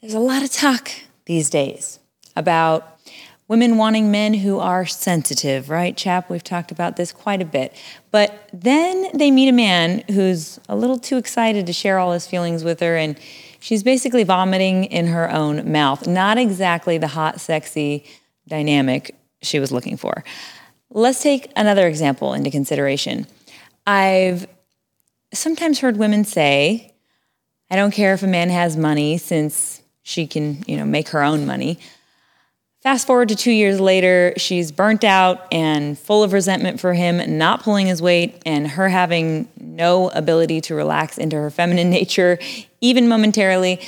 there's a lot of talk these days about women wanting men who are sensitive, right, chap? We've talked about this quite a bit. But then they meet a man who's a little too excited to share all his feelings with her, and she's basically vomiting in her own mouth. Not exactly the hot, sexy dynamic she was looking for. Let's take another example into consideration. I've sometimes heard women say, I don't care if a man has money since she can, you know, make her own money. Fast forward to two years later, she's burnt out and full of resentment for him not pulling his weight and her having no ability to relax into her feminine nature, even momentarily.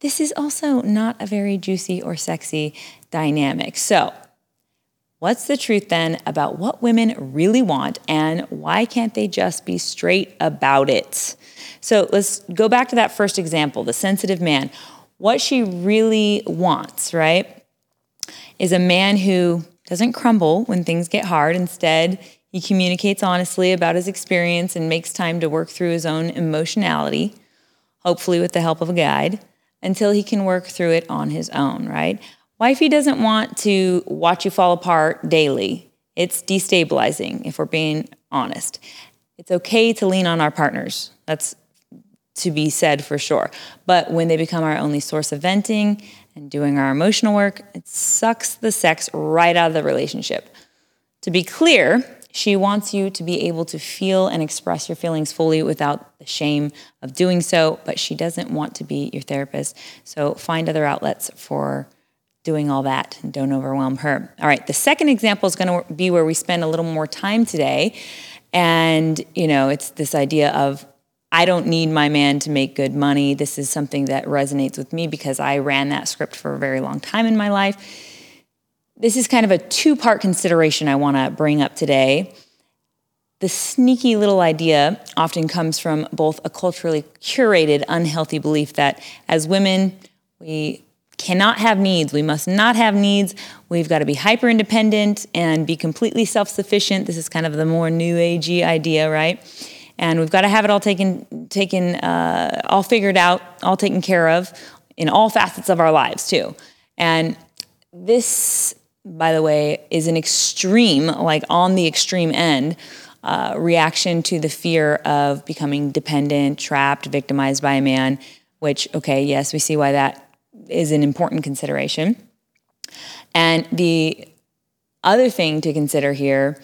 This is also not a very juicy or sexy dynamic. So, What's the truth then about what women really want and why can't they just be straight about it? So let's go back to that first example the sensitive man. What she really wants, right, is a man who doesn't crumble when things get hard. Instead, he communicates honestly about his experience and makes time to work through his own emotionality, hopefully with the help of a guide, until he can work through it on his own, right? Wifey doesn't want to watch you fall apart daily. It's destabilizing, if we're being honest. It's okay to lean on our partners. That's to be said for sure. But when they become our only source of venting and doing our emotional work, it sucks the sex right out of the relationship. To be clear, she wants you to be able to feel and express your feelings fully without the shame of doing so, but she doesn't want to be your therapist. So find other outlets for doing all that and don't overwhelm her. All right, the second example is going to be where we spend a little more time today. And, you know, it's this idea of I don't need my man to make good money. This is something that resonates with me because I ran that script for a very long time in my life. This is kind of a two part consideration I want to bring up today. The sneaky little idea often comes from both a culturally curated, unhealthy belief that as women, we cannot have needs. We must not have needs. We've got to be hyper independent and be completely self sufficient. This is kind of the more new agey idea, right? And we've got to have it all taken, taken, uh, all figured out, all taken care of in all facets of our lives too. And this, by the way, is an extreme, like on the extreme end, uh, reaction to the fear of becoming dependent, trapped, victimized by a man. Which, okay, yes, we see why that is an important consideration. And the other thing to consider here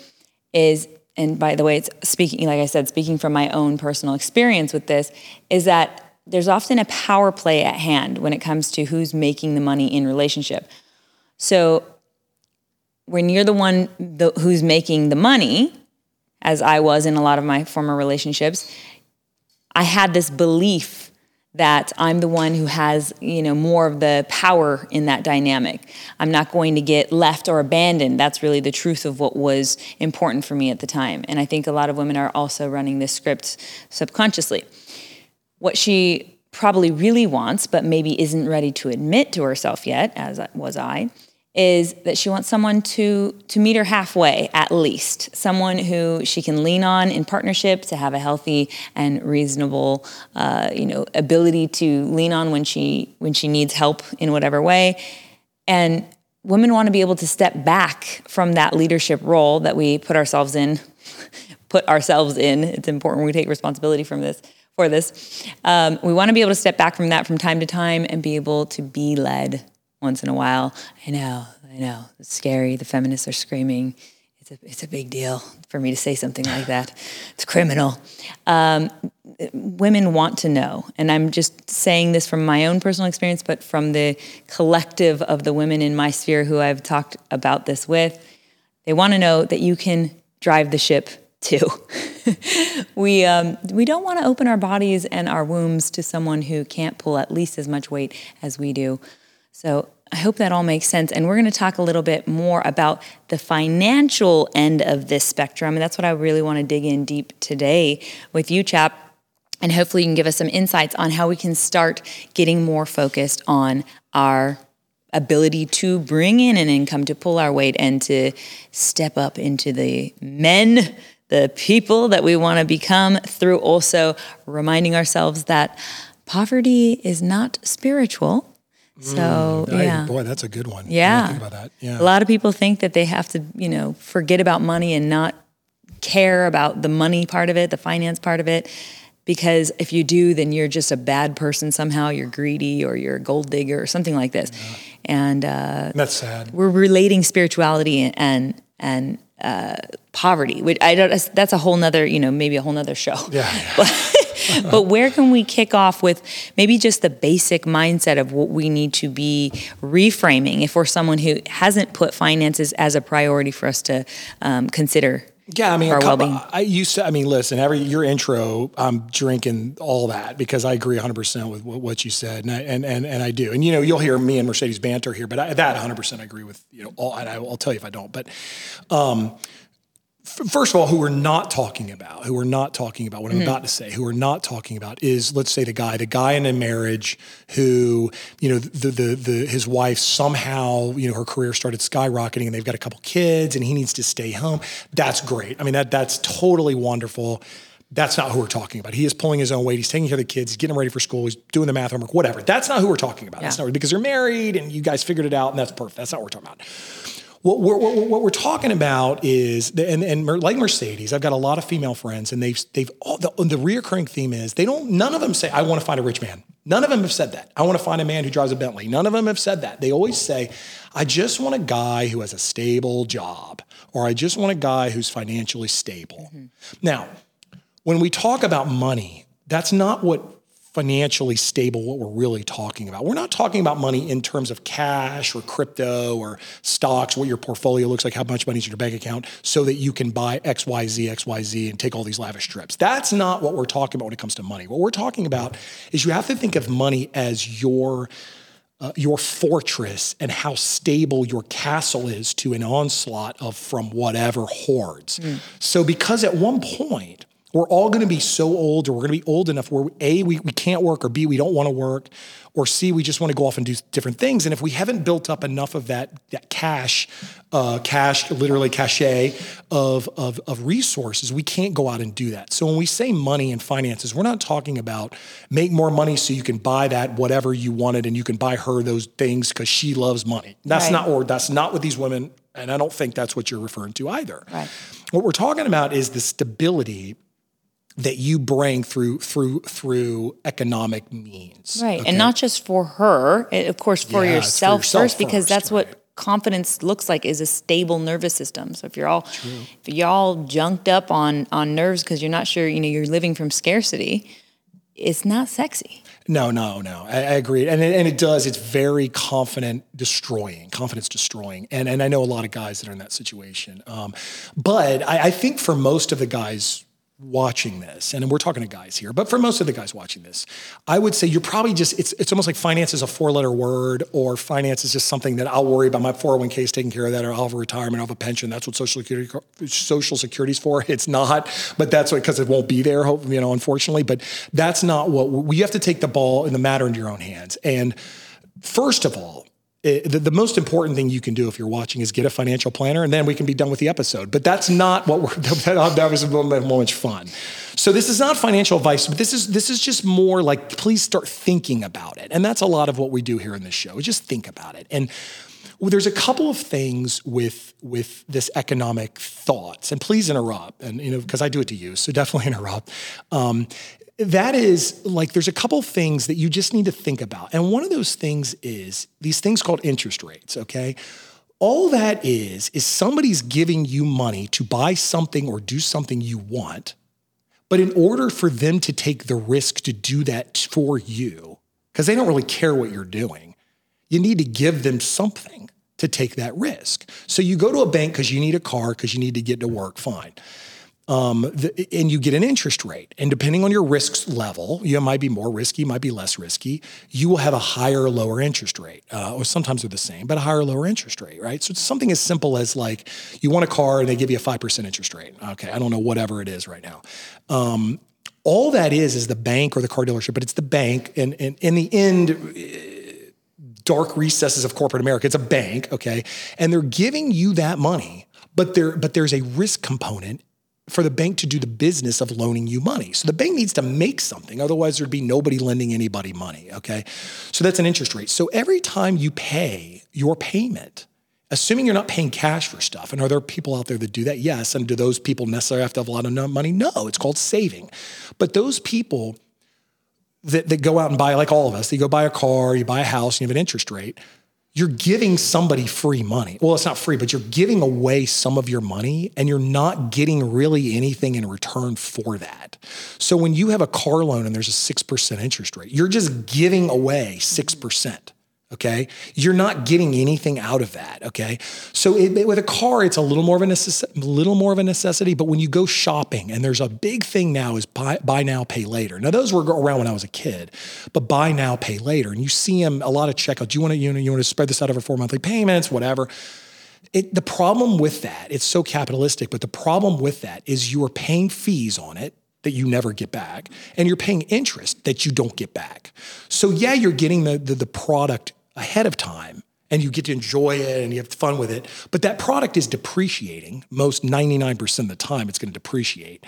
is, and by the way, it's speaking, like I said, speaking from my own personal experience with this, is that there's often a power play at hand when it comes to who's making the money in relationship. So when you're the one the, who's making the money, as I was in a lot of my former relationships, I had this belief that I'm the one who has, you know, more of the power in that dynamic. I'm not going to get left or abandoned. That's really the truth of what was important for me at the time. And I think a lot of women are also running this script subconsciously. What she probably really wants, but maybe isn't ready to admit to herself yet, as was I, is that she wants someone to to meet her halfway at least. Someone who she can lean on in partnership to have a healthy and reasonable uh, you know ability to lean on when she when she needs help in whatever way. And women want to be able to step back from that leadership role that we put ourselves in put ourselves in it's important we take responsibility from this for this. Um, we want to be able to step back from that from time to time and be able to be led once in a while. I know, I know, it's scary. The feminists are screaming. It's a, it's a big deal for me to say something like that. It's criminal. Um, women want to know, and I'm just saying this from my own personal experience, but from the collective of the women in my sphere who I've talked about this with. They want to know that you can drive the ship too. we um, we don't want to open our bodies and our wombs to someone who can't pull at least as much weight as we do. So I hope that all makes sense. And we're going to talk a little bit more about the financial end of this spectrum. And that's what I really want to dig in deep today with you, chap. And hopefully, you can give us some insights on how we can start getting more focused on our ability to bring in an income, to pull our weight, and to step up into the men, the people that we want to become through also reminding ourselves that poverty is not spiritual So Hey, yeah. boy, that's a good one. Yeah. think about that. Yeah. A lot of people think that they have to, you know, forget about money and not care about the money part of it, the finance part of it. Because if you do, then you're just a bad person somehow. You're greedy or you're a gold digger or something like this. And uh, That's sad. we're relating spirituality and and uh, poverty. Which I don't. That's a whole nother, you know, maybe a whole nother show. Yeah. but where can we kick off with maybe just the basic mindset of what we need to be reframing if we're someone who hasn't put finances as a priority for us to um, consider Yeah, I mean, our couple, well-being? I used to. I mean, listen, every your intro, I'm drinking all that because I agree 100 percent with what, what you said, and I, and and and I do. And you know, you'll hear me and Mercedes banter here, but I, that 100 percent I agree with. You know, all, and I, I'll tell you if I don't. But um, first of all, who we're not talking about, who we're not talking about, what I'm mm-hmm. about to say, who we're not talking about is, let's say, the guy, the guy in a marriage who, you know, the the the his wife somehow, you know, her career started skyrocketing, and they've got a couple kids, and he needs to stay home. That's great. I mean, that that's totally wonderful. That's not who we're talking about. He is pulling his own weight. He's taking care of the kids. He's getting them ready for school. He's doing the math homework, whatever. That's not who we're talking about. That's Yeah. not because they're married and you guys figured it out, and that's perfect. That's not what we're talking about. What we're, what, what we're talking about is, and, and like Mercedes, I've got a lot of female friends, and they've they've all the, the reoccurring theme is they don't. None of them say, "I want to find a rich man." None of them have said that. I want to find a man who drives a Bentley. None of them have said that. They always say, "I just want a guy who has a stable job," or "I just want a guy who's financially stable." Mm-hmm. Now, when we talk about money, that's not what financially stable what we're really talking about. We're not talking about money in terms of cash or crypto or stocks, what your portfolio looks like, how much money's in your bank account, so that you can buy XYZ, XYZ, and take all these lavish trips. That's not what we're talking about when it comes to money. What we're talking about is you have to think of money as your uh, your fortress and how stable your castle is to an onslaught of from whatever hordes. So, because at one point we're all going to be so old, or we're going to be old enough where a we, we can't work, or b we don't want to work, or c we just want to go off and do different things. And if we haven't built up enough of that that cash, uh, cash literally cachet of, of of resources, we can't go out and do that. So when we say money and finances, we're not talking about make more money so you can buy that whatever you wanted and you can buy her those things because she loves money. That's Right. not or that's not what these women. And I don't think that's what you're referring to either. Right. What we're talking about is the stability that you bring through through through economic means. Right. okay? And not just for her, of course, for Yeah, it's for yourself, yourself first, because that's what confidence looks like is a stable nervous system. So if you're all if you're all junked up on on nerves because you're not sure, you know, you're living from scarcity, it's not sexy. No, no, no. I, I agree, and it, and it does. It's very confident destroying, confidence destroying, and and I know a lot of guys that are in that situation. Um, but I, I think for most of the guys watching this, and we're talking to guys here, but for most of the guys watching this, I would say you're probably just it's it's almost like finance is a four letter word, or finance is just something that I'll worry about. My 401k is taking care of that, or I'll have a retirement, I'll have a pension. That's what social security social security's for. It's not, but that's what because it won't be there, you know, unfortunately. But that's not what we have to take the ball and the matter into your own hands. And first of all, the, the most important thing you can do if you're watching is get a financial planner, and then we can be done with the episode. But that's not what we're. That, that was a little bit much fun. So this is not financial advice, but this is this is just more like please start thinking about it, and that's a lot of what we do here in this show. Just think about it. And well, there's a couple of things with with this economic thoughts, and please interrupt, and you know because I do it to you, so definitely interrupt. Um, that is like there's a couple things that you just need to think about, and one of those things is these things called interest rates. Okay. All that is, is somebody's giving you money to buy something or do something you want. But in order for them to take the risk to do that for you, because they don't really care what you're doing, you need to give them something to take that risk. So you go to a bank because you need a car, because you need to get to work, fine. Um, the, and you get an interest rate. And depending on your risk level, you might be more risky, might be less risky. You will have a higher or lower interest rate, uh, or sometimes they're the same, but a higher or lower interest rate, right? So it's something as simple as like you want a car and they give you a 5% interest rate. Okay, I don't know, whatever it is right now. Um, all that is is the bank or the car dealership, but it's the bank. And, and in the end, dark recesses of corporate America. It's a bank, okay, and they're giving you that money, but there but there's a risk component for the bank to do the business of loaning you money. So the bank needs to make something, otherwise, there'd be nobody lending anybody money. Okay. So that's an interest rate. So every time you pay your payment, assuming you're not paying cash for stuff, and are there people out there that do that? Yes. And do those people necessarily have to have a lot of money? No, it's called saving. But those people that, that go out and buy, like all of us, you go buy a car, you buy a house, and you have an interest rate you're giving somebody free money. Well, it's not free, but you're giving away some of your money and you're not getting really anything in return for that. So when you have a car loan and there's a 6% interest rate, you're just giving away 6% okay? You're not getting anything out of that okay? So it, with a car it's a little more of a necess- little more of a necessity but when you go shopping and there's a big thing now is buy, buy now pay later. Now those were around when i was a kid but buy now pay later and you see them a lot of checkout do you want to you know you want to spread this out over four monthly payments whatever? It, the problem with that it's so capitalistic but the problem with that is you are paying fees on it that you never get back and you're paying interest that you don't get back. So yeah you're getting the, the, the product ahead of time and you get to enjoy it and you have fun with it. But that product is depreciating. Most 99% of the time, it's going to depreciate.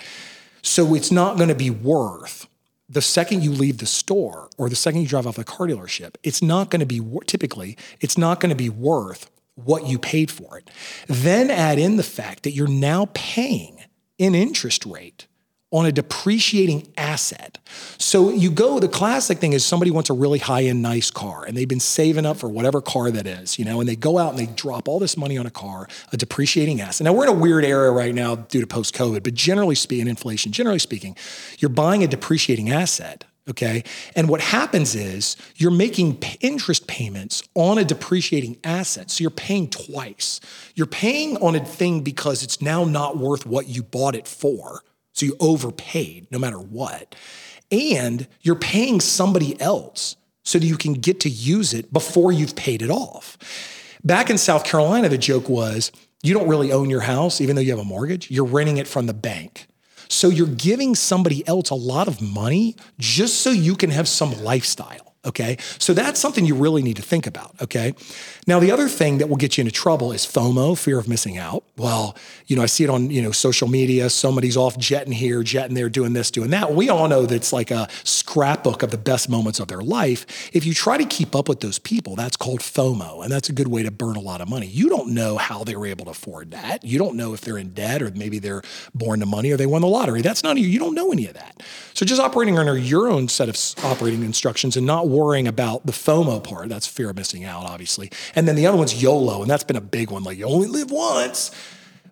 So it's not going to be worth the second you leave the store or the second you drive off the car dealership, it's not going to be typically, it's not going to be worth what you paid for it. Then add in the fact that you're now paying an interest rate on a depreciating asset. So you go, the classic thing is somebody wants a really high end, nice car and they've been saving up for whatever car that is, you know, and they go out and they drop all this money on a car, a depreciating asset. Now we're in a weird era right now due to post COVID, but generally speaking, inflation, generally speaking, you're buying a depreciating asset. Okay. And what happens is you're making interest payments on a depreciating asset. So you're paying twice. You're paying on a thing because it's now not worth what you bought it for. So you overpaid no matter what. And you're paying somebody else so that you can get to use it before you've paid it off. Back in South Carolina, the joke was you don't really own your house, even though you have a mortgage, you're renting it from the bank. So you're giving somebody else a lot of money just so you can have some lifestyle. Okay. So that's something you really need to think about. Okay. Now, the other thing that will get you into trouble is FOMO, fear of missing out. Well, you know, I see it on, you know, social media. Somebody's off jetting here, jetting there, doing this, doing that. We all know that's like a scrapbook of the best moments of their life. If you try to keep up with those people, that's called FOMO. And that's a good way to burn a lot of money. You don't know how they were able to afford that. You don't know if they're in debt or maybe they're born to money or they won the lottery. That's not you. You don't know any of that. So just operating under your own set of operating instructions and not worrying about the FOMO part. That's fear of missing out, obviously. And then the other one's YOLO, and that's been a big one. Like you only live once.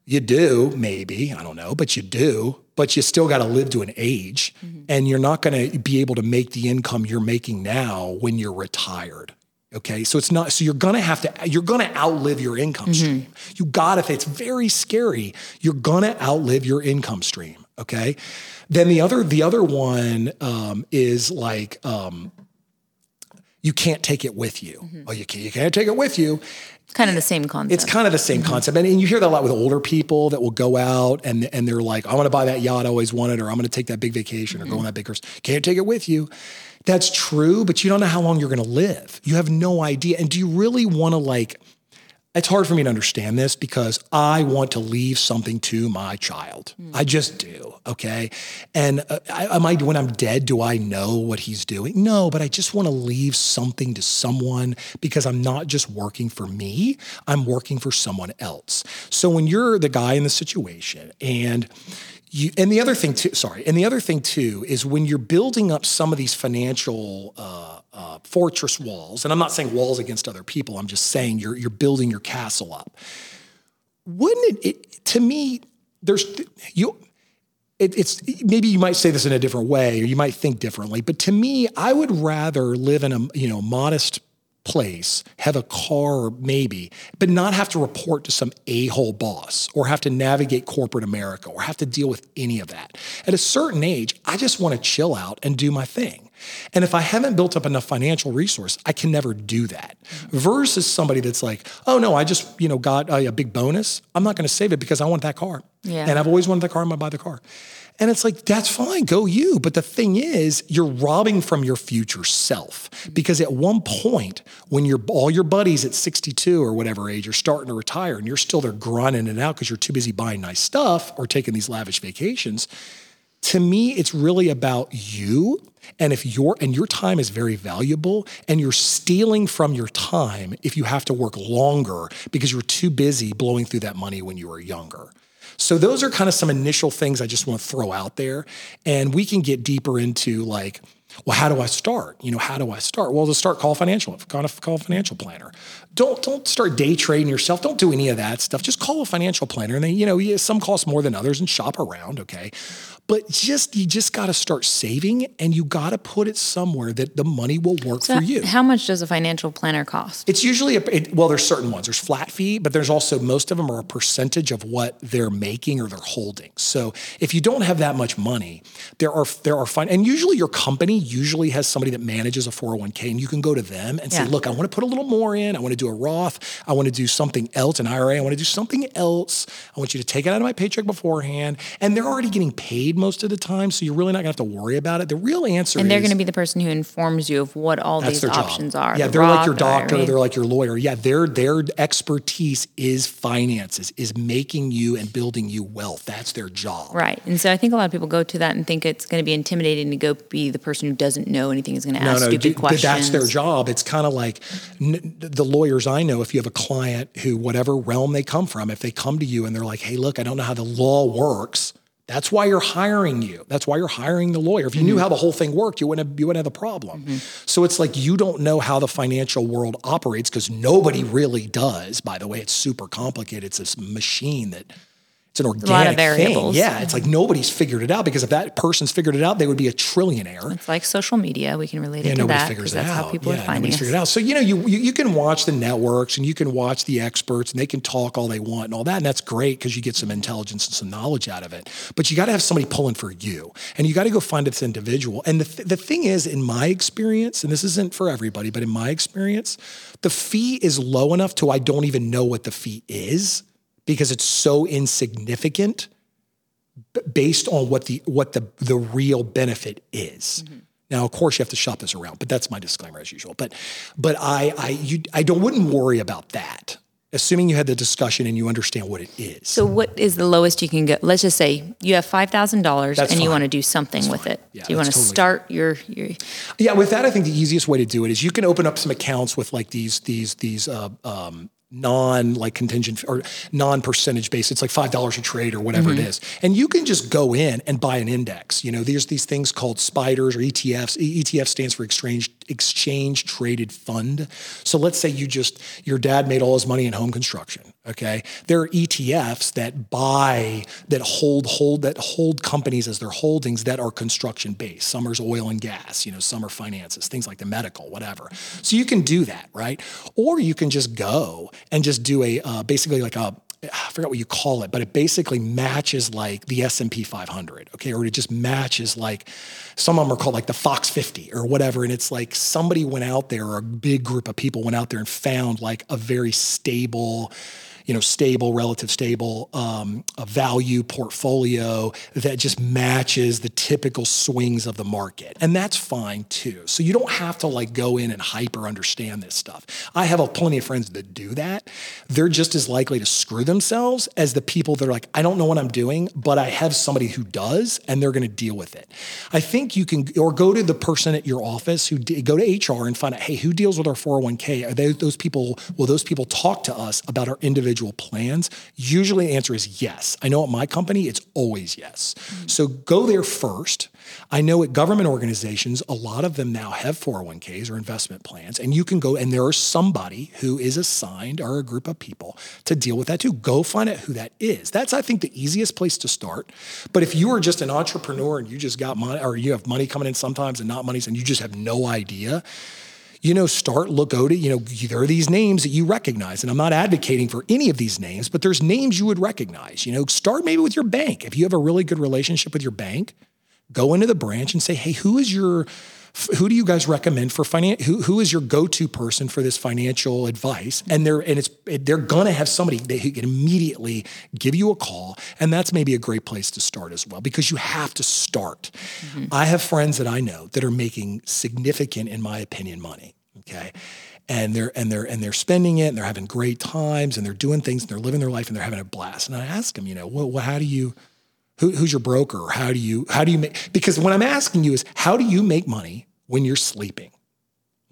You do, maybe, I don't know, but you do. But you still got to live to an age, mm-hmm. and you're not going to be able to make the income you're making now when you're retired. Okay, so it's not. So you're gonna have to. You're gonna outlive your income mm-hmm. stream. You got to. It's very scary. You're gonna outlive your income stream. Okay. Then the other. The other one um, is like um, you can't take it with you. Mm-hmm. Oh, you can't, you can't take it with you. It's kind of the same concept. It's kind of the same mm-hmm. concept. And, and, you hear that a lot with older people that will go out and, and they're like, I want to buy that yacht I always wanted, or I'm going to take that big vacation mm-hmm. or go on that big cruise. Can't take it with you. That's true, but you don't know how long you're going to live. You have no idea. And do you really want to like, it's hard for me to understand this because I want to leave something to my child. Mm. I just do. Okay. And uh, I, am I, when I'm dead, do I know what he's doing? No, but I just want to leave something to someone because I'm not just working for me, I'm working for someone else. So when you're the guy in the situation and you, and the other thing too, sorry, and the other thing too is when you're building up some of these financial uh, uh, fortress walls, and I'm not saying walls against other people, I'm just saying you're you're building your castle up. Wouldn't it, it to me? There's you. It, it's maybe you might say this in a different way, or you might think differently. But to me, I would rather live in a you know modest place, have a car maybe, but not have to report to some a hole boss or have to navigate corporate America or have to deal with any of that. At a certain age, I just want to chill out and do my thing. And if I haven't built up enough financial resource, I can never do that. Versus somebody that's like, oh no, I just you know got a, a big bonus. I'm not going to save it because I want that car. Yeah. And I've always wanted that car. I'm going to buy the car. And it's like, that's fine, go you. But the thing is, you're robbing from your future self because at one point, when you're all your buddies at 62 or whatever age are starting to retire and you're still there grinding it out because you're too busy buying nice stuff or taking these lavish vacations, to me, it's really about you. And if your and your time is very valuable and you're stealing from your time if you have to work longer because you're too busy blowing through that money when you were younger. So those are kind of some initial things I just want to throw out there. And we can get deeper into like, well, how do I start? You know, how do I start? Well, to start, call a financial, call a, call a financial planner. Don't don't start day trading yourself. Don't do any of that stuff. Just call a financial planner. And then, you know, some cost more than others and shop around. Okay. But just you just got to start saving and you got to put it somewhere that the money will work so for you. How much does a financial planner cost? It's usually a it, well, there's certain ones. There's flat fee, but there's also most of them are a percentage of what they're making or they're holding. So if you don't have that much money, there are there are fine and usually your company usually has somebody that manages a 401k and you can go to them and yeah. say, look, I want to put a little more in. I want to do a Roth. I want to do something else, an IRA. I want to do something else. I want you to take it out of my paycheck beforehand. And they're already getting paid most of the time, so you're really not gonna have to worry about it. The real answer and they're going to be the person who informs you of what all these options job. are. Yeah, the they're like your doctor. The they're like your lawyer. Yeah, their their expertise is finances, is making you and building you wealth. That's their job. Right. And so I think a lot of people go to that and think it's going to be intimidating to go be the person who doesn't know anything is going to ask no, stupid d- questions. That's their job. It's kind of like n- the lawyers I know. If you have a client who, whatever realm they come from, if they come to you and they're like, "Hey, look, I don't know how the law works." That's why you're hiring you. That's why you're hiring the lawyer. If you mm-hmm. knew how the whole thing worked, you wouldn't have, you wouldn't have a problem. Mm-hmm. So it's like you don't know how the financial world operates because nobody really does. By the way, it's super complicated. It's this machine that it's an organic a lot of variables. thing. Yeah, it's like nobody's figured it out because if that person's figured it out, they would be a trillionaire. It's like social media. We can relate yeah, it to that because that's out. how people yeah, are finding nobody's figured it out. So you know, you, you, you can watch the networks and you can watch the experts and they can talk all they want and all that, and that's great because you get some intelligence and some knowledge out of it. But you got to have somebody pulling for you, and you got to go find this individual. And the th- the thing is, in my experience, and this isn't for everybody, but in my experience, the fee is low enough to I don't even know what the fee is because it's so insignificant based on what the what the the real benefit is. Mm-hmm. Now, of course, you have to shop this around, but that's my disclaimer as usual. But but I I you I don't wouldn't worry about that. Assuming you had the discussion and you understand what it is. So, what is the lowest you can go? Let's just say you have five thousand dollars and fine. you want to do something that's with fine. it. Yeah, do you want to totally start your, your? Yeah, with that, I think the easiest way to do it is you can open up some accounts with like these these these uh, um, non like contingent or non percentage based. It's like five dollars a trade or whatever mm-hmm. it is, and you can just go in and buy an index. You know, there's these things called spiders or ETFs. ETF stands for exchange exchange traded fund. So let's say you just your dad made all his money in home construction. Okay, there are ETFs that buy that hold hold that hold companies as their holdings that are construction based. Some are oil and gas. You know, some are finances, things like the medical, whatever. So you can do that, right? Or you can just go and just do a uh, basically like a I forgot what you call it, but it basically matches like the S&P 500, okay? Or it just matches like some of them are called like the Fox 50 or whatever and it's like somebody went out there or a big group of people went out there and found like a very stable you know, stable, relative stable, um, value portfolio that just matches the typical swings of the market. And that's fine too. So you don't have to like go in and hyper understand this stuff. I have a, plenty of friends that do that. They're just as likely to screw themselves as the people that are like, I don't know what I'm doing, but I have somebody who does and they're going to deal with it. I think you can, or go to the person at your office who go to HR and find out, hey, who deals with our 401k? Are they those people, will those people talk to us about our individual individual plans? Usually the answer is yes. I know at my company, it's always yes. Mm-hmm. So go there first. I know at government organizations, a lot of them now have 401ks or investment plans, and you can go and there is somebody who is assigned or a group of people to deal with that too. Go find out who that is. That's, I think, the easiest place to start. But if you are just an entrepreneur and you just got money or you have money coming in sometimes and not money, and you just have no idea, you know, start, look, to, you know, there are these names that you recognize. And I'm not advocating for any of these names, but there's names you would recognize. You know, start maybe with your bank. If you have a really good relationship with your bank, go into the branch and say, hey, who is your who do you guys recommend for finance? Who, who is your go-to person for this financial advice? And they're and it's they're gonna have somebody that who can immediately give you a call, and that's maybe a great place to start as well because you have to start. Mm-hmm. I have friends that I know that are making significant, in my opinion, money. Okay. And they're and they're and they're spending it and they're having great times and they're doing things and they're living their life and they're having a blast. And I ask them, you know, well, well how do you who, who's your broker? How do you how do you make because what I'm asking you is how do you make money when you're sleeping?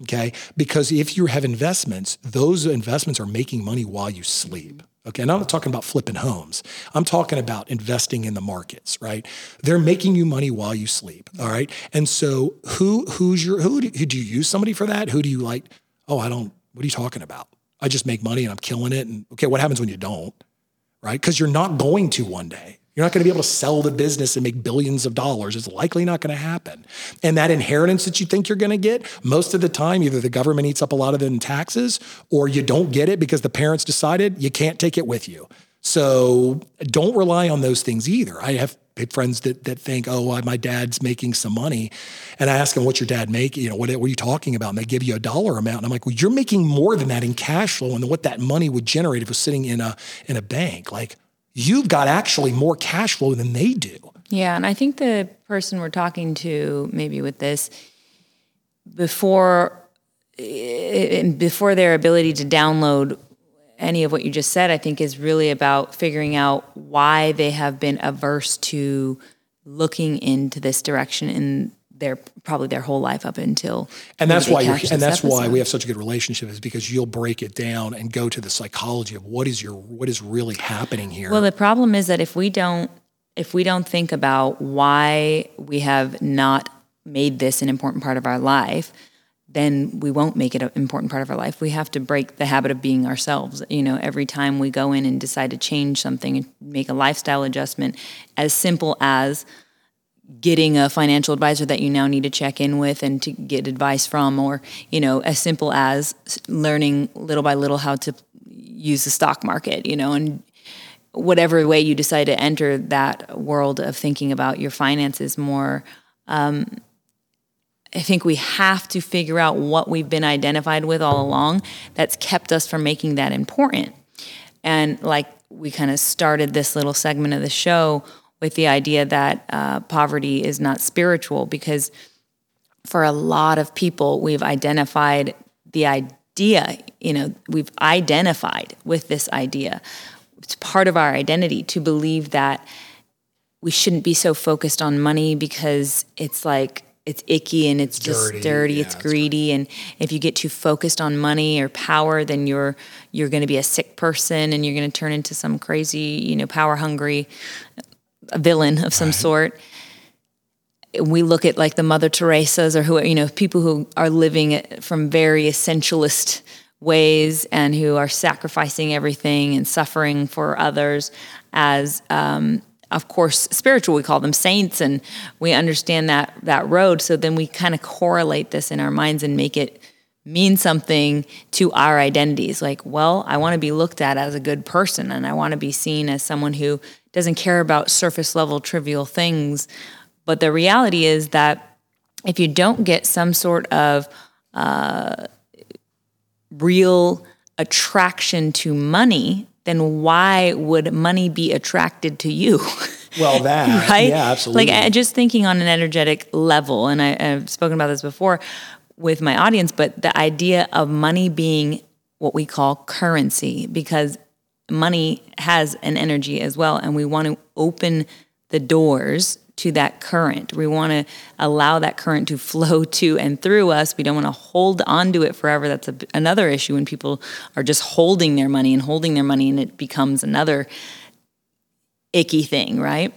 Okay? Because if you have investments, those investments are making money while you sleep. Okay, and I'm not talking about flipping homes. I'm talking about investing in the markets, right? They're making you money while you sleep. All right. And so who who's your who do, who do you use somebody for that? Who do you like? Oh, I don't, what are you talking about? I just make money and I'm killing it. And okay, what happens when you don't? Right? Because you're not going to one day. You're not going to be able to sell the business and make billions of dollars. It's likely not going to happen. And that inheritance that you think you're going to get, most of the time, either the government eats up a lot of it in taxes or you don't get it because the parents decided you can't take it with you. So don't rely on those things either. I have friends that that think, oh, my dad's making some money, and I ask them, what's your dad making? You know, what, what are you talking about? And they give you a dollar amount, and I'm like, well, you're making more than that in cash flow, and what that money would generate if it was sitting in a in a bank. Like, you've got actually more cash flow than they do. Yeah. And I think the person we're talking to, maybe with this, before eh, before their ability to download any of what you just said, I think is really about figuring out why they have been averse to looking into this direction in their probably their whole life up until and that's why you're and that's episode. why we have such a good relationship is because you'll break it down and go to the psychology of what is your what is really happening here well the problem is that if we don't if we don't think about why we have not made this an important part of our life then we won't make it an important part of our life. We have to break the habit of being ourselves. You know, every time we go in and decide to change something and make a lifestyle adjustment, as simple as getting a financial advisor that you now need to check in with and to get advice from or you know as simple as learning little by little how to use the stock market you know and whatever way you decide to enter that world of thinking about your finances more um, i think we have to figure out what we've been identified with all along that's kept us from making that important. And like we kind of started this little segment of the show with the idea that uh, poverty is not spiritual because for a lot of people, we've identified the idea, you know, we've identified with this idea. It's part of our identity to believe that we shouldn't be so focused on money because it's like it's icky and it's, just dirty, dirty yeah, it's greedy. and if you get too focused on money or power then you're you're going to be a sick person and you're going to turn into some crazy you know power hungry a villain of some right. sort. We look at like the Mother Teresa's or who are you know people who are living from very essentialist ways and who are sacrificing everything and suffering for others as um, of course spiritual we call them saints and we understand that that road so then we kind of correlate this in our minds and make it mean something to our identities like well i want to be looked at as a good person and i want to be seen as someone who doesn't care about surface level trivial things. But the reality is that if you don't get some sort of uh, real attraction to money, then why would money be attracted to you? Well, that right, yeah, absolutely. Like just thinking on an energetic level, and I, I've spoken about this before with my audience, but the idea of money being what we call currency, because money has an energy as well, and we want to open the doors to that current. We want to allow that current to flow to and through us. We don't want to hold onto it forever. That's a, another issue when people are just holding their money and holding their money, and it becomes another icky thing, right?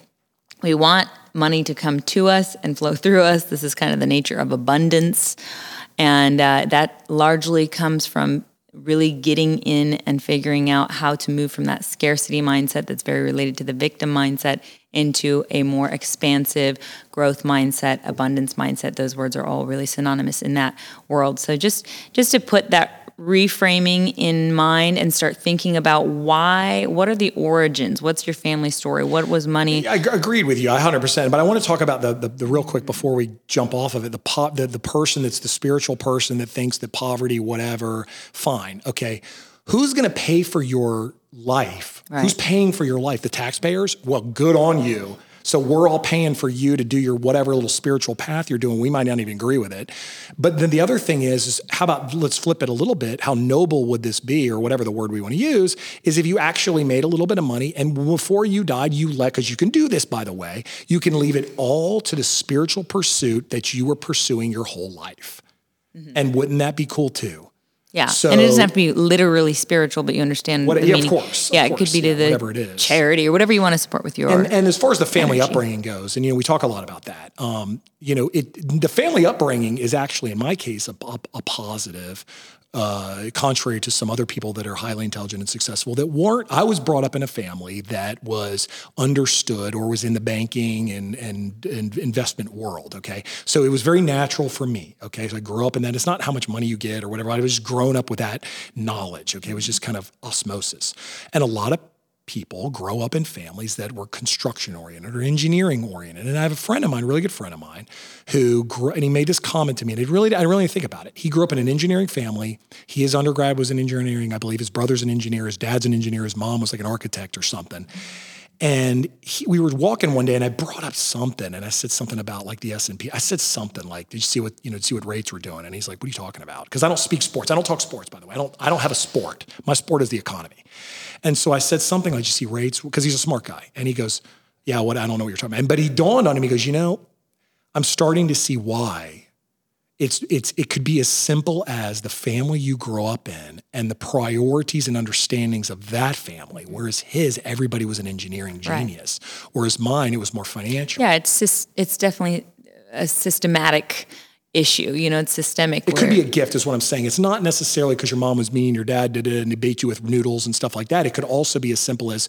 We want money to come to us and flow through us. This is kind of the nature of abundance. And uh, that largely comes from really getting in and figuring out how to move from that scarcity mindset that's very related to the victim mindset into a more expansive growth mindset abundance mindset. Those words are all really synonymous in that world. So just just to put that reframing in mind and start thinking about why what are the origins? What's your family story? What was money? I agreed with you 100% but i want to talk about the, the, the real quick before we jump off of it. The, po- the the person that's the spiritual person that thinks that poverty whatever fine okay. Who's going to pay for your life? Right. who's paying for your life? The taxpayers? Well good on you so we're all paying for you to do your whatever little spiritual path you're doing. We might not even agree with it. But then the other thing is, is how about let's flip it a little bit? How noble would this be, or whatever the word we want to use, is if you actually made a little bit of money and before you died, you let, because you can do this, by the way, you can leave it all to the spiritual pursuit that you were pursuing your whole life. Mm-hmm. And wouldn't that be cool too? Yeah, So- and it doesn't have to be literally spiritual, but you understand What- the yeah, of meaning. course, of yeah, it could be to the whatever it is. charity or whatever you want to support with your. And, and as far as the family energy. upbringing goes, and you know, we talk a lot about that. Um, you know, it the family upbringing is actually, in my case, a, a, a positive. Uh, contrary to some other people that are highly intelligent and successful that weren't i was brought up in a family that was understood or was in the banking and, and, and investment world okay? So it was very natural for me okay? So i grew up in that. It's not how much money you get or whatever. I was just grown up with that knowledge okay? It was just kind of osmosis. And a lot of people grow up in families that were construction oriented or engineering oriented. And I have a friend of mine, a really good friend of mine, who grew, and he made this comment to me, and it really, I really think about it. He grew up in an engineering family. He, his undergrad was in engineering, I believe. His brother's an engineer, his dad's an engineer, his mom was like an architect or something. And he, we were walking one day, and I brought up something, and I said something about like the S and P. I said something like, "Did you see what you know? See what rates were doing?" And he's like, "What are you talking about?" Because I don't speak sports. I don't talk sports, by the way. I don't. I don't have a sport. My sport is the economy. And so I said something like, "You see rates?" Because he's a smart guy, and he goes, "Yeah, what? I don't know what you're talking about." And, but he dawned on him. He goes, "You know, I'm starting to see why." It's it's it could be as simple as the family you grow up in and the priorities and understandings of that family. Whereas his, everybody was an engineering genius. Whereas mine, it was more financial. yeah, it's it's definitely a systematic issue. You know, it's systemic. It could be a gift, is what I'm saying. It's not necessarily because your mom was mean, your dad did it, and they bait you with noodles and stuff like that. It could also be as simple as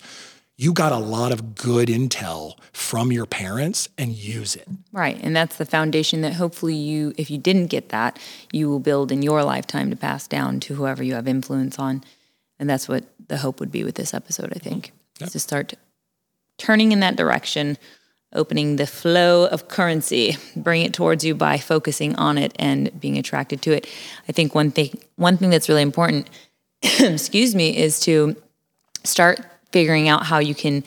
you got a lot of good intel from your parents and use it. Right. And that's the foundation that hopefully you, if you didn't get that, you will build in your lifetime to pass down to whoever you have influence on. And that's what the hope would be with this episode, I think, is to start turning in that direction, opening the flow of currency, bring it towards you by focusing on it and being attracted to it. I think one thing, one thing that's really important, excuse me, is to start figuring out how you can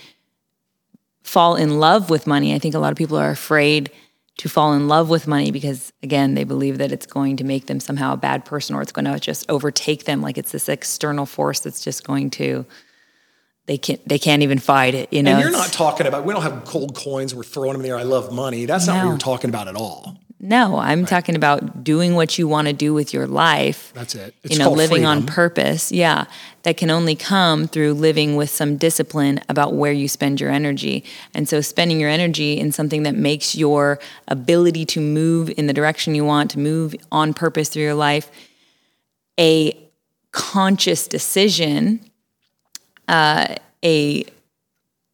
fall in love with money. I think a lot of people are afraid to fall in love with money because again, they believe that it's going to make them somehow a bad person or it's going to just overtake them like it's this external force that's just going to they can't they can't even fight it, you know. And you're not talking about, we don't have gold coins we're throwing them in there. I love money. That's not what No. you're talking about at all. No, I'm talking about doing what you want to do with your life. That's it. It's you know, living on purpose. Yeah. That can only come through living with some discipline about where you spend your energy. And so spending your energy in something that makes your ability to move in the direction you want, to move on purpose through your life, a conscious decision, uh, a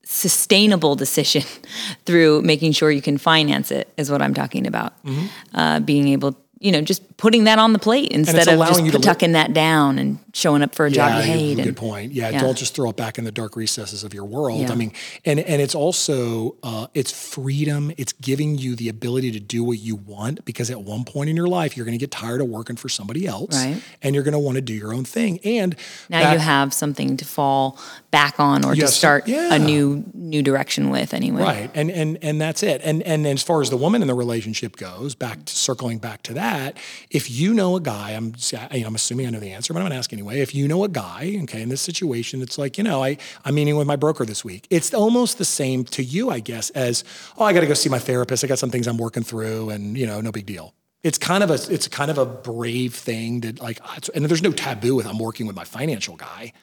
sustainable decision through making sure you can finance it is what I'm talking about. Mm-hmm. Uh, being able, you know, just putting that on the plate instead of just tucking that down and showing up for a job you Yeah, hate. good and- point. Yeah, yeah. don't just throw it back in the dark recesses of your world. Yeah. I mean, and and it's also uh, it's freedom. It's giving you the ability to do what you want because at one point in your life you're going to get tired of working for somebody else, Right. and you're going to want to do your own thing. And now you have something to fall back on or to start yeah. a new new direction with anyway. Right. And and and that's it. And and as far as the woman in the relationship goes, back to circling back to that, if you know a guy, I'm you know, I'm assuming I know the answer, but I'm gonna ask anyway. If you know a guy, okay, in this situation, it's like, you know, I, I'm meeting with my broker this week. It's almost the same to you, I guess, as, oh, I gotta go see my therapist. I got some things I'm working through and you know, no big deal. It's kind of a it's kind of a brave thing that like and there's no taboo with I'm working with my financial guy.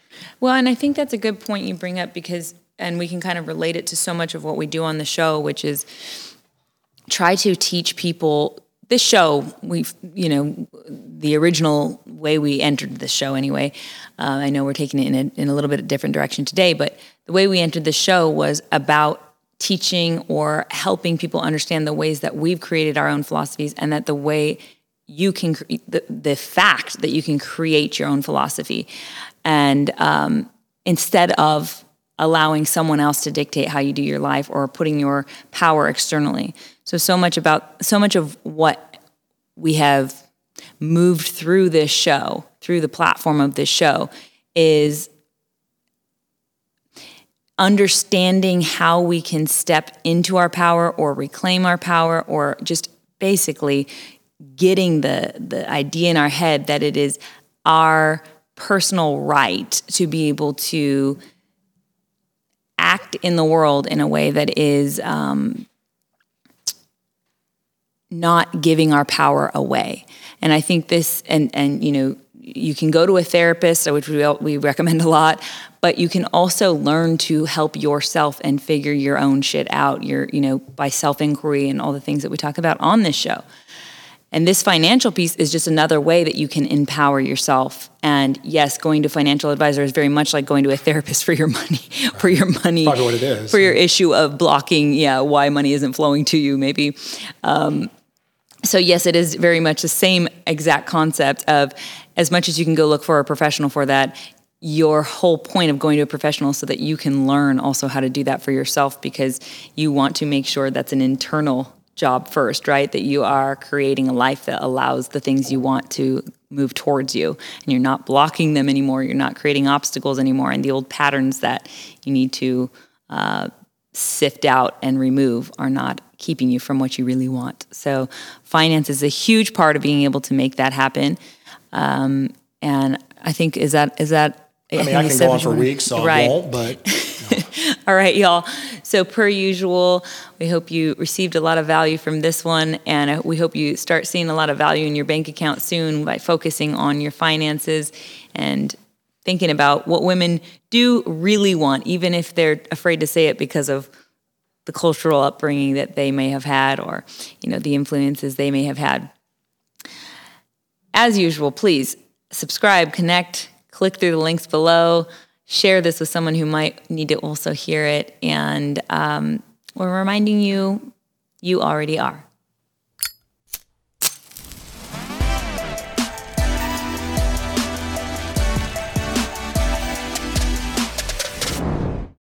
Well, and I think that's a good point you bring up because, and we can kind of relate it to so much of what we do on the show, which is try to teach people. This show, we've, you know, the original way we entered this show anyway. Uh, I know we're taking it in a, in a little bit different direction today, but the way we entered the show was about teaching or helping people understand the ways that we've created our own philosophies and that the way you can the, the fact that you can create your own philosophy and um, instead of allowing someone else to dictate how you do your life or putting your power externally so so much about so much of what we have moved through this show through the platform of this show is understanding how we can step into our power or reclaim our power or just basically getting the the idea in our head that it is our personal right to be able to act in the world in a way that is um, not giving our power away. And I think this, and and you know, you can go to a therapist, which we we recommend a lot, but you can also learn to help yourself and figure your own shit out. Your you know by self inquiry and all the things that we talk about on this show. And this financial piece is just another way that you can empower yourself. And yes, going to financial advisor is very much like going to a therapist for your money, for your money, Probably what it is. for your issue of blocking, yeah, why money isn't flowing to you, maybe. Um, so yes, it is very much the same exact concept of as much as you can go look for a professional for that, your whole point of going to a professional so that you can learn also how to do that for yourself because you want to make sure that's an internal job first, right? That you are creating a life that allows the things you want to move towards you and you're not blocking them anymore. You're not creating obstacles anymore. And the old patterns that you need to uh, sift out and remove are not keeping you from what you really want. So, finance is a huge part of being able to make that happen. Um, and I think is that is that. I mean, I, can go on for weeks, so right. I won't. But all right, y'all. So, per usual, we hope you received a lot of value from this one, and we hope you start seeing a lot of value in your bank account soon by focusing on your finances and thinking about what women do really want, even if they're afraid to say it because of the cultural upbringing that they may have had or you know the influences they may have had as usual please subscribe connect click through the links below share this with someone who might need to also hear it. And um, we're reminding you, you already are.